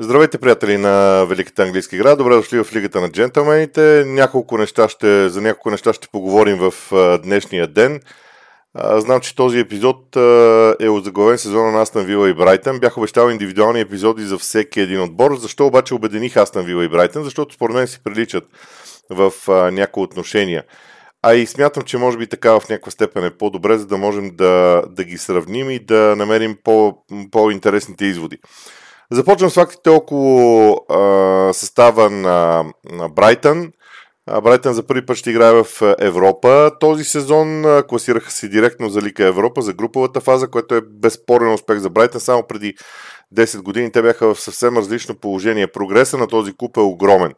Здравейте, приятели на Великата английска игра. Добре дошли в Лигата на джентълмените. Няколко неща ще, за няколко неща ще поговорим в днешния ден. Знам, че този епизод е озаглавен сезона на Астан Вила и Брайтън. Бях обещал индивидуални епизоди за всеки един отбор. Защо обаче обединих Астан Вила и Брайтън? Защото според мен си приличат в някои отношения. А и смятам, че може би така в някаква степен е по-добре, за да можем да, да ги сравним и да намерим по, по-интересните изводи. Започвам с фактите около а, състава на, на Брайтън. Брайтън за първи път ще играе в Европа. Този сезон класираха се директно за Лика Европа, за груповата фаза, което е безспорен успех за Брайтън. Само преди 10 години те бяха в съвсем различно положение. Прогреса на този клуб е огромен.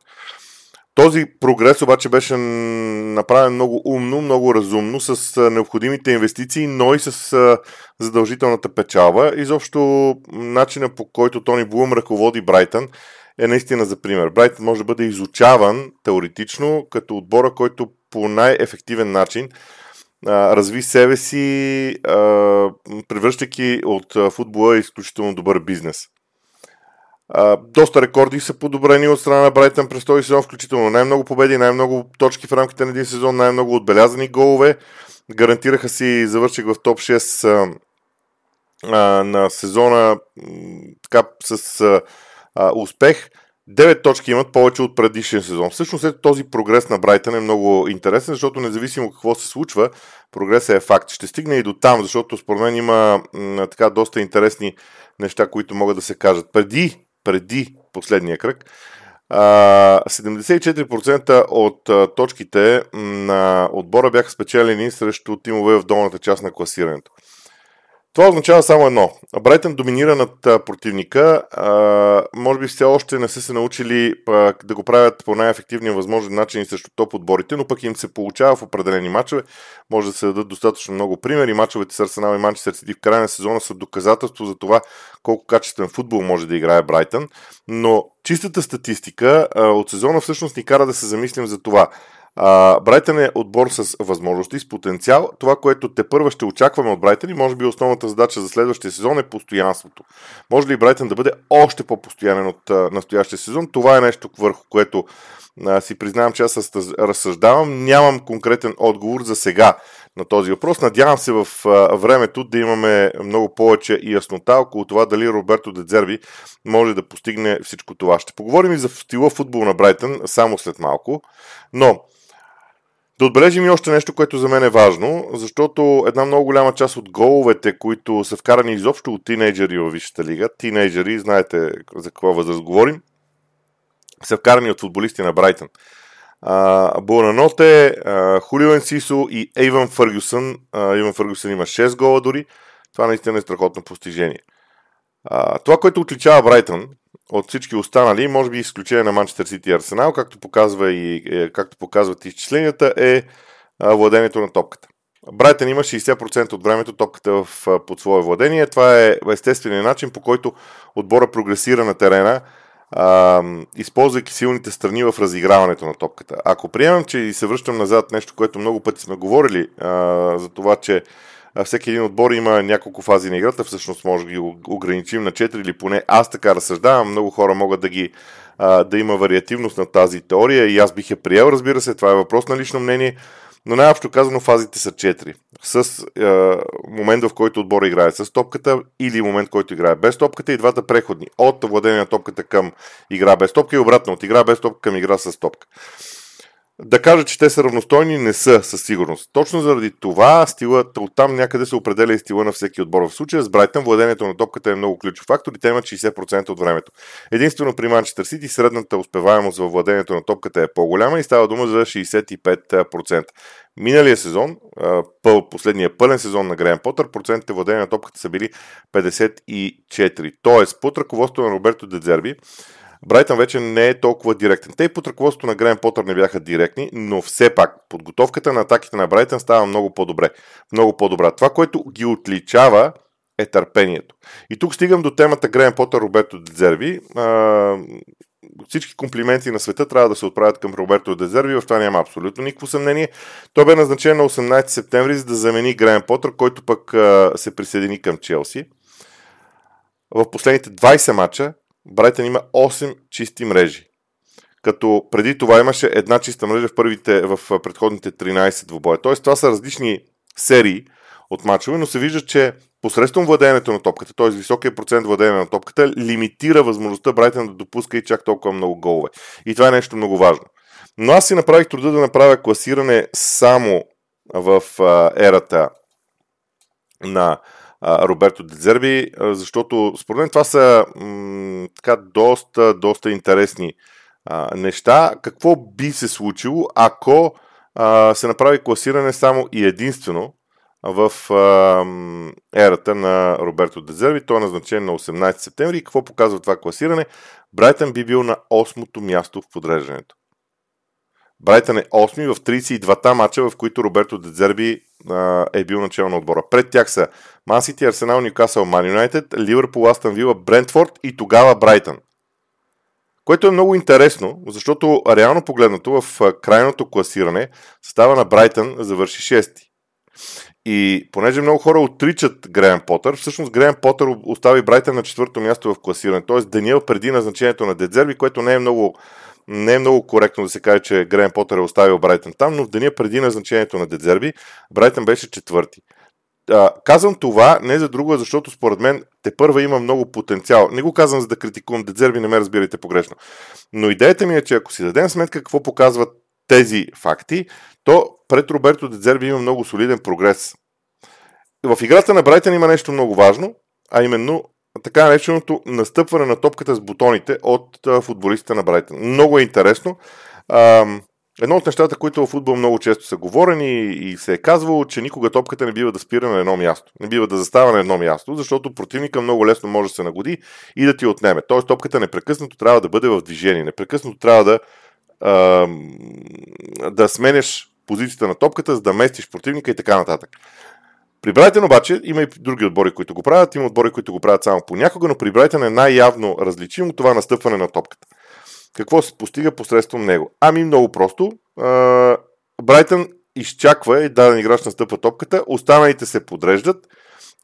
Този прогрес обаче беше направен много умно, много разумно, с необходимите инвестиции, но и с задължителната печалба. Изобщо начина по който Тони Блум ръководи Брайтън е наистина за пример. Брайтън може да бъде изучаван теоретично като отбора, който по най-ефективен начин разви себе си, превръщайки от футбола изключително добър бизнес. А, доста рекорди са подобрени от страна на Брайтън през този сезон, включително най-много победи, най-много точки в рамките на един сезон, най-много отбелязани голове. Гарантираха си завърших в топ 6 а, а, на сезона така с а, успех. 9 точки имат повече от предишния сезон. Всъщност след този прогрес на Брайтън е много интересен, защото независимо какво се случва, прогресът е факт. Ще стигне и до там, защото според мен има м, така доста интересни неща, които могат да се кажат. Преди преди последния кръг, 74% от точките на отбора бяха спечелени срещу тимове в долната част на класирането. Това означава само едно. Брайтън доминира над противника. може би все още не са се научили да го правят по най-ефективния възможен начин срещу топ отборите, но пък им се получава в определени мачове. Може да се дадат достатъчно много примери. Мачовете с Арсенал и Манчестър Сити в края на сезона са доказателство за това колко качествен футбол може да играе Брайтън. Но чистата статистика от сезона всъщност ни кара да се замислим за това. А, Брайтън е отбор с възможности, с потенциал. Това, което те първа ще очакваме от Брайтън и може би основната задача за следващия сезон е постоянството. Може ли Брайтън да бъде още по-постоянен от настоящия сезон? Това е нещо върху което си признавам, че аз разсъждавам. Нямам конкретен отговор за сега на този въпрос. Надявам се в времето да имаме много повече яснота около това дали Роберто Дедзерви може да постигне всичко това. Ще поговорим и за стила футбол на Брайтън само след малко. Но да отбележим и още нещо, което за мен е важно, защото една много голяма част от головете, които са вкарани изобщо от тинейджери във Висшата лига, тинейджери, знаете за какво възраст говорим, са вкарани от футболисти на Брайтън. Буананоте, Хулио Сисо и Ейван Фъргюсън. Ейван Фъргюсън има 6 гола дори. Това наистина е страхотно постижение. Това, което отличава Брайтън от всички останали, може би изключение на Манчестър Сити и Арсенал, както, показва и, е, както показват изчисленията, е владението на топката. Брайтън има 60% от времето топката в, под свое владение. Това е естественият начин, по който отбора прогресира на терена, а, използвайки силните страни в разиграването на топката. Ако приемам, че и се връщам назад нещо, което много пъти сме говорили а, за това, че всеки един отбор има няколко фази на играта, всъщност може да ги ограничим на 4 или поне аз така разсъждавам, много хора могат да ги да има вариативност на тази теория и аз бих я приел, разбира се, това е въпрос на лично мнение, но най-общо казано фазите са 4. С е, момент, в който отбор играе с топката или момент, който играе без топката и двата преходни. От владение на топката към игра без топка и обратно от игра без топка към игра с топка. Да кажа, че те са равностойни, не са със сигурност. Точно заради това стилът, оттам някъде се определя и стила на всеки отбор. В случая с Брайтън владението на топката е много ключов фактор и те имат 60% от времето. Единствено при Манчестър Сити средната успеваемост във владението на топката е по-голяма и става дума за 65%. Миналия сезон, последния пълен сезон на Грен Потър, процентите владение на топката са били 54. Тоест, под ръководството на Роберто Дедзерби, Брайтън вече не е толкова директен. Те и под ръководството на Грен Потър не бяха директни, но все пак подготовката на атаките на Брайтън става много по-добре. Много по-добра. Това, което ги отличава е търпението. И тук стигам до темата Грен Потър Роберто Дезерви. всички комплименти на света трябва да се отправят към Роберто Дезерви, в това няма абсолютно никакво съмнение. Той бе назначен на 18 септември, за да замени Грен Потър, който пък се присъедини към Челси. В последните 20 мача Брайтън има 8 чисти мрежи. Като преди това имаше една чиста мрежа в, първите, в предходните 13 двубоя. Тоест това са различни серии от мачове, но се вижда, че посредством владеенето на топката, т.е. високия процент владеене на топката, лимитира възможността Брайтън да допуска и чак толкова много голове. И това е нещо много важно. Но аз си направих труда да направя класиране само в а, ерата на Роберто Дезерби, защото според мен това са м- така доста, доста интересни а, неща. Какво би се случило, ако а, се направи класиране само и единствено в а, ерата на Роберто Дезерби. Той е назначен на 18 септември. Какво показва това класиране? Брайтън би бил на 8-то място в подреждането. Брайтън е 8 в 32-та мача, в които Роберто Дезерби е бил начал на отбора. Пред тях са Ман Сити, Арсенал, Ньюкасъл, Ман Юнайтед, Ливърпул, Астън Вила, Брентфорд и тогава Брайтън. Което е много интересно, защото реално погледнато в крайното класиране състава на Брайтън завърши 6. И понеже много хора отричат Греъм Потър, всъщност Греъм Потър остави Брайтън на четвърто място в класиране. Т.е. Даниел преди назначението на Дедзерби, което не е много не е много коректно да се каже, че Греъм Потър е оставил Брайтън там, но в деня преди назначението на Дедзерби, Брайтън беше четвърти. А, казвам това не за друго, защото според мен те първа има много потенциал. Не го казвам за да критикувам Дедзерби, не ме разбирайте погрешно. Но идеята ми е, че ако си дадем сметка какво показват тези факти, то пред Роберто Дедзерби има много солиден прогрес. В играта на Брайтън има нещо много важно, а именно така нареченото настъпване на топката с бутоните от футболистите на Брайтън. Много е интересно. Едно от нещата, които в футбол много често са говорени и се е казвало, че никога топката не бива да спира на едно място. Не бива да застава на едно място, защото противника много лесно може да се нагоди и да ти отнеме. Тоест топката непрекъснато трябва да бъде в движение. Непрекъснато трябва да, да сменяш позицията на топката, за да местиш противника и така нататък. При Брайтън обаче има и други отбори, които го правят, има отбори, които го правят само понякога, но при Брайтън е най-явно различимо това настъпване на топката. Какво се постига посредством него? Ами много просто. Брайтън изчаква и даден играч настъпва топката, останалите се подреждат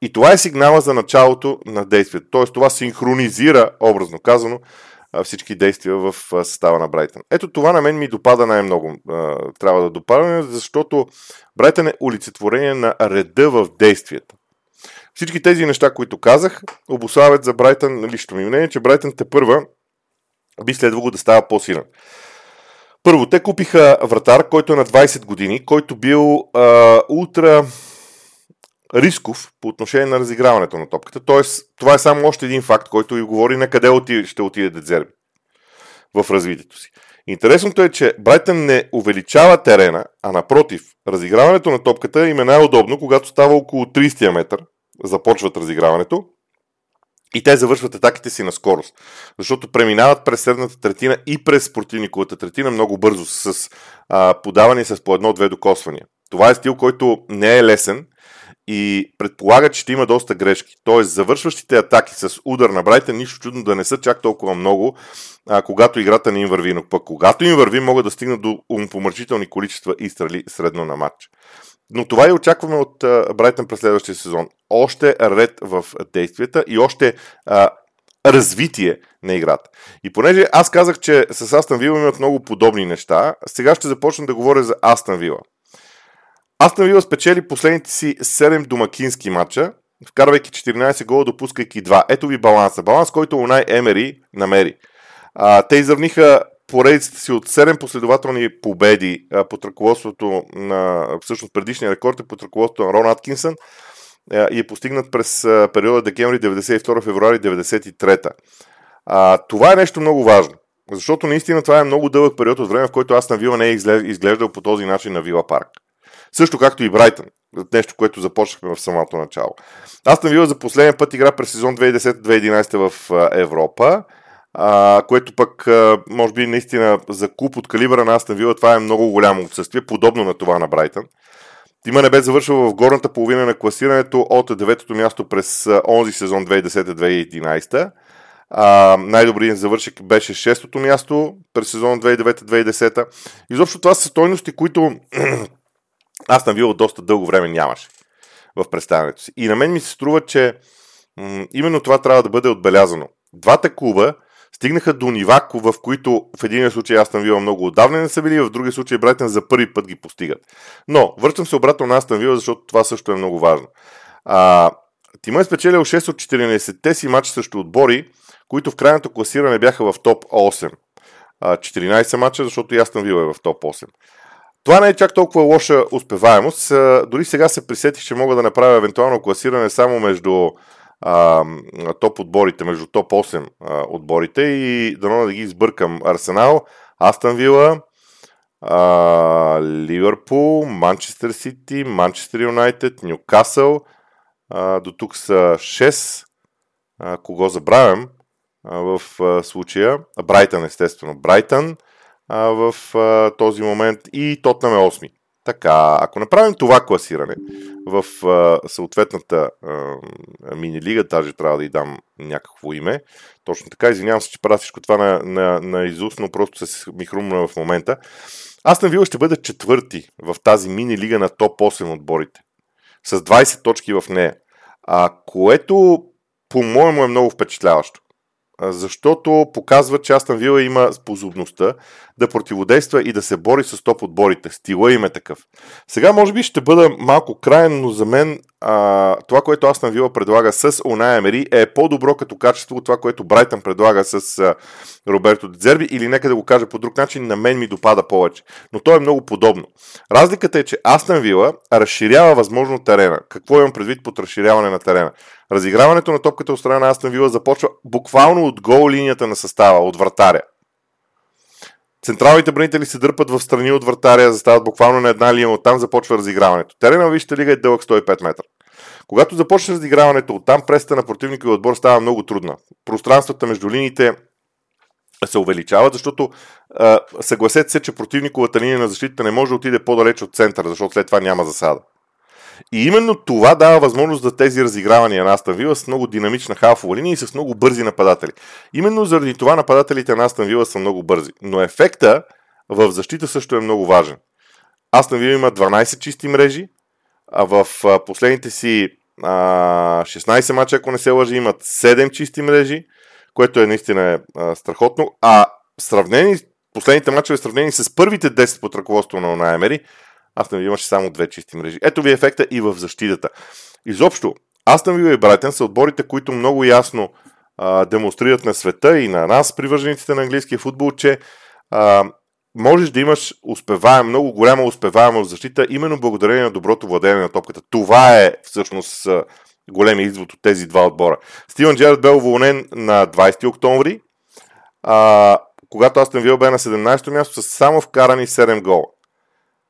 и това е сигнала за началото на действието. Тоест това синхронизира, образно казано, всички действия в състава на Брайтън. Ето това на мен ми допада най-много. Трябва да допадане, защото Брайтън е олицетворение на реда в действията. Всички тези неща, които казах, обославят за Брайтън, лично ми мнение, че Брайтън те първа би следвало да става по-силен. Първо, те купиха вратар, който е на 20 години, който бил а, ултра рисков по отношение на разиграването на топката. Тоест, това е само още един факт, който ви говори на къде ще отиде Дедзерби в развитието си. Интересното е, че Брайтън не увеличава терена, а напротив, разиграването на топката им е най-удобно, когато става около 30 метър, започват разиграването и те завършват атаките си на скорост. Защото преминават през средната третина и през противниковата третина много бързо, с а, подаване с по едно-две докосвания. Това е стил, който не е лесен и предполага, че ще има доста грешки. Тоест, завършващите атаки с удар на Брайтън, нищо чудно да не са чак толкова много, а, когато играта не им върви. Но пък когато им върви, могат да стигнат до умопомърчителни количества и стрели средно на матч. Но това и очакваме от Брайтън през следващия сезон. Още ред в действията и още а, развитие на играта. И понеже аз казах, че с Астан Вила имат много подобни неща, сега ще започна да говоря за Астан Вила. Астан Вила спечели последните си 7 домакински матча, вкарвайки 14 гола, допускайки 2. Ето ви баланса. Баланс, който Унай Емери намери. А, те изравниха поредицата си от 7 последователни победи а, под ръководството на, всъщност предишния рекорд е под ръководството на Рон Аткинсън а, и е постигнат през а, периода декември 92 февруари 93 а, Това е нещо много важно. Защото наистина това е много дълъг период от време, в който аз на Вила не е изглеждал по този начин на Вила Парк. Също както и Брайтън. Нещо, което започнахме в самото начало. Аз съм Вила за последния път игра през сезон 2010-2011 в Европа, а, което пък, а, може би, наистина за куп от калибъра на Астан Вила, това е много голямо отсъствие, подобно на това на Брайтън. Тима не бе завършил в горната половина на класирането от 9-то място през онзи сезон 2010-2011. А, най-добрият завършек беше 6-то място през сезон 2009-2010. Изобщо това са стойности, които аз на Вила доста дълго време нямаше в представянето си. И на мен ми се струва, че м- именно това трябва да бъде отбелязано. Двата клуба Стигнаха до нива, в които в един случай Астан Вила много отдавна не са били, в другия случай Брайтън за първи път ги постигат. Но, връщам се обратно на Астан Вила, защото това също е много важно. А, Тима е спечелил 6 от 14-те си матча срещу отбори, които в крайното класиране бяха в топ 8. 14 мача, защото и Астан Вила е в топ 8. Това не е чак толкова лоша успеваемост. Дори сега се присетих, че мога да направя евентуално класиране само между а, топ отборите, между топ 8 а, отборите и дано да ги избъркам. Арсенал, Астан Вила, Ливърпул, Манчестър Сити, Манчестър Юнайтед, Ньюкасъл. До тук са 6. А, кого забравям а, в а, случая? Брайтън, естествено. Брайтън а, в а, този момент и Тотнам е 8. Така, ако направим това класиране в а, съответната а, мини-лига, даже трябва да й дам някакво име, точно така, извинявам се, че правя всичко това на, на, на изуст, но просто се ми хрумна в момента. Аз на Вила ще бъда четвърти в тази мини-лига на топ 8 отборите. С 20 точки в нея. А, което, по-моему, е много впечатляващо защото показва, че Астан Вила има способността да противодейства и да се бори с топ отборите. Стила им е такъв. Сега може би ще бъда малко крайен, но за мен а, това, което Астан Вила предлага с Унай Емери е по-добро като качество от това, което Брайтън предлага с а, Роберто Дезерби или нека да го кажа по друг начин, на мен ми допада повече. Но то е много подобно. Разликата е, че Астан Вила разширява възможно терена. Какво имам предвид под разширяване на терена? Разиграването на топката от страна на Астан Вила започва буквално от гол линията на състава, от вратаря. Централните бранители се дърпат в страни от вратаря, застават буквално на една линия, оттам започва разиграването. Терена в Висшата лига е дълъг 105 метра. Когато започне разиграването, оттам преста на противника и отбор става много трудна. Пространствата между линиите се увеличават, защото а, съгласете се, че противниковата линия на защита не може да отиде по-далеч от центъра, защото след това няма засада. И именно това дава възможност за тези разигравания на Астан Вила с много динамична халфова линия и с много бързи нападатели. Именно заради това нападателите на Астан Вила са много бързи. Но ефекта в защита също е много важен. Астан Вила има 12 чисти мрежи, а в последните си а, 16 мача, ако не се лъжи, имат 7 чисти мрежи, което е наистина а, страхотно. А сравнени, последните мачове сравнени с първите 10 под ръководство на Онаемери, Астън имаше само две чисти мрежи. Ето ви ефекта и в защитата. Изобщо, Астън Вила и Брайтън са отборите, които много ясно а, демонстрират на света и на нас, привържениците на английския футбол, че а, можеш да имаш успеваем, много голяма успеваема в защита, именно благодарение на доброто владение на топката. Това е всъщност големи извод от тези два отбора. Стивен Джерард бе уволнен на 20 октомври, а, когато Астен Вил бе на 17-то място с само вкарани 7 гола.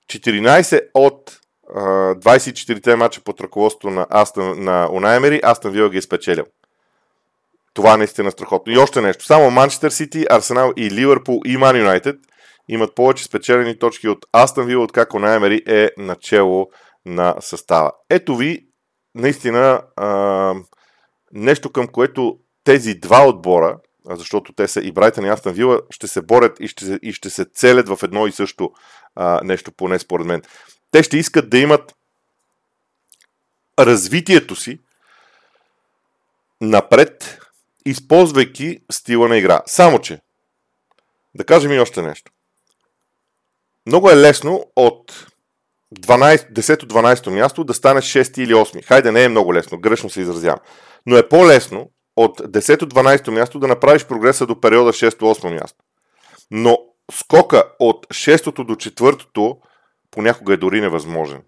14 от а, 24-те мача под ръководство на, Астън, на Унаймери, Астън Вил ги е спечелил. Това е наистина страхотно. И още нещо. Само Манчестър Сити, Арсенал и Ливърпул и Ман Юнайтед имат повече спечелени точки от Астън Вил, откак Унаймери е начало на състава. Ето ви наистина а, нещо към което тези два отбора защото те са и Брайтън и Астан Вила, ще се борят и ще, и ще се целят в едно и също а, нещо, поне според мен. Те ще искат да имат развитието си напред, използвайки стила на игра. Само, че, да кажем и още нещо. Много е лесно от 10-12 място да стане 6 или 8. Хайде, не е много лесно, грешно се изразявам. Но е по-лесно от 10-12 място да направиш прогреса до периода 6-8 място. Но скока от 6 до 4 понякога е дори невъзможен.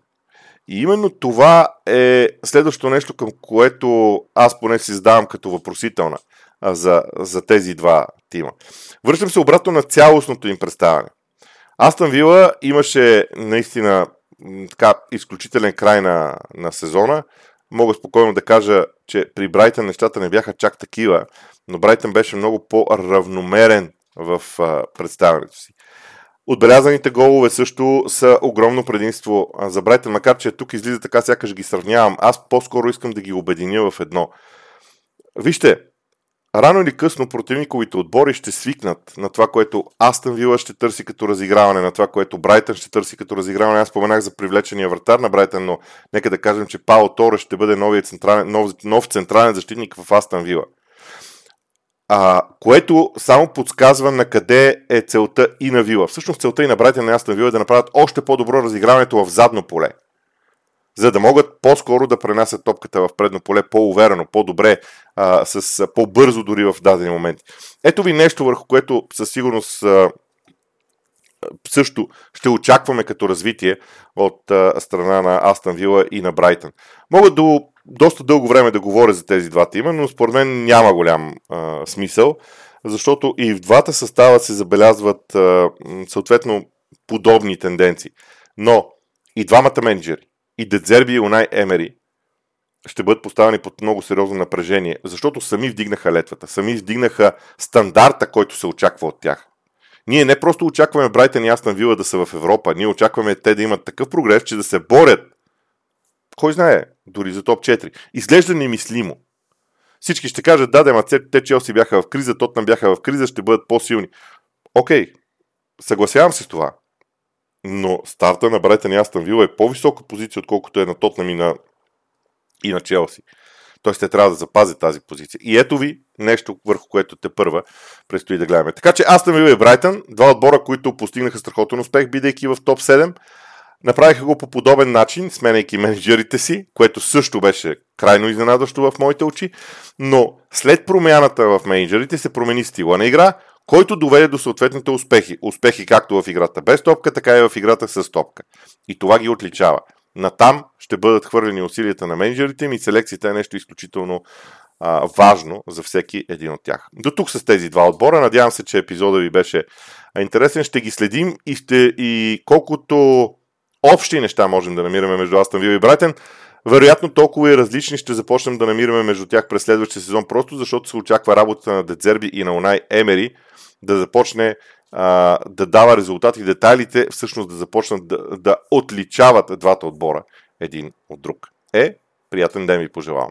И именно това е следващото нещо, към което аз поне си задавам като въпросителна за, за тези два тима. Връщам се обратно на цялостното им представяне. Астън Вила имаше наистина така изключителен край на, на сезона мога спокойно да кажа, че при Брайтън нещата не бяха чак такива, но Брайтън беше много по-равномерен в а, представянето си. Отбелязаните голове също са огромно предимство за Брайтън, макар че тук излиза така, сякаш ги сравнявам. Аз по-скоро искам да ги обединя в едно. Вижте, рано или късно противниковите отбори ще свикнат на това, което Астън Вила ще търси като разиграване, на това, което Брайтън ще търси като разиграване. Аз споменах за привлечения вратар на Брайтън, но нека да кажем, че Пао Торе ще бъде новият централен, нов, нов централен защитник в Астън Вила. а, което само подсказва на къде е целта и на Вила. Всъщност целта и на братя на Астон Вила е да направят още по-добро разиграването в задно поле. За да могат по-скоро да пренасят топката в предно поле по-уверено, по-добре, а, с по-бързо дори в дадени моменти. Ето ви нещо, върху което със сигурност а, също ще очакваме като развитие от а, страна на Астан Вила и на Брайтън. Мога до доста дълго време да говоря за тези двата има, но според мен няма голям а, смисъл, защото и в двата състава се забелязват а, съответно подобни тенденции. Но и двамата менеджери, и Дедзерби и Унай Емери, ще бъдат поставени под много сериозно напрежение, защото сами вдигнаха летвата, сами вдигнаха стандарта, който се очаква от тях. Ние не просто очакваме Брайтън и Астан Вила да са в Европа, ние очакваме те да имат такъв прогрес, че да се борят. Кой знае, дори за топ 4. Изглежда немислимо. Всички ще кажат, да, да, те Челси бяха в криза, Тотнам бяха в криза, ще бъдат по-силни. Окей, съгласявам се с това. Но старта на Брайтън и Астан Вила е по-висока позиция, отколкото е на Тотнам и на, и на Челси. Тоест те трябва да запазят тази позиция. И ето ви нещо, върху което те първа предстои да гледаме. Така че Астън Вила и Брайтън, два отбора, които постигнаха страхотен успех, бидейки в топ 7, направиха го по подобен начин, сменяйки менеджерите си, което също беше крайно изненадващо в моите очи, но след промяната в менеджерите се промени стила на игра, който доведе до съответните успехи. Успехи както в играта без топка, така и в играта с топка. И това ги отличава. Натам ще бъдат хвърлени усилията на менеджерите им и селекцията е нещо изключително а, важно за всеки един от тях. До тук с тези два отбора. Надявам се, че епизода ви беше интересен. Ще ги следим и, ще, и колкото общи неща можем да намираме между Астан Вил и Брайтен, вероятно толкова и различни ще започнем да намираме между тях през следващия сезон, просто защото се очаква работата на Дедзерби и на Унай Емери да започне а, да дава резултати, детайлите всъщност да започнат да, да отличават двата отбора един от друг. Е, приятен ден ви пожелавам!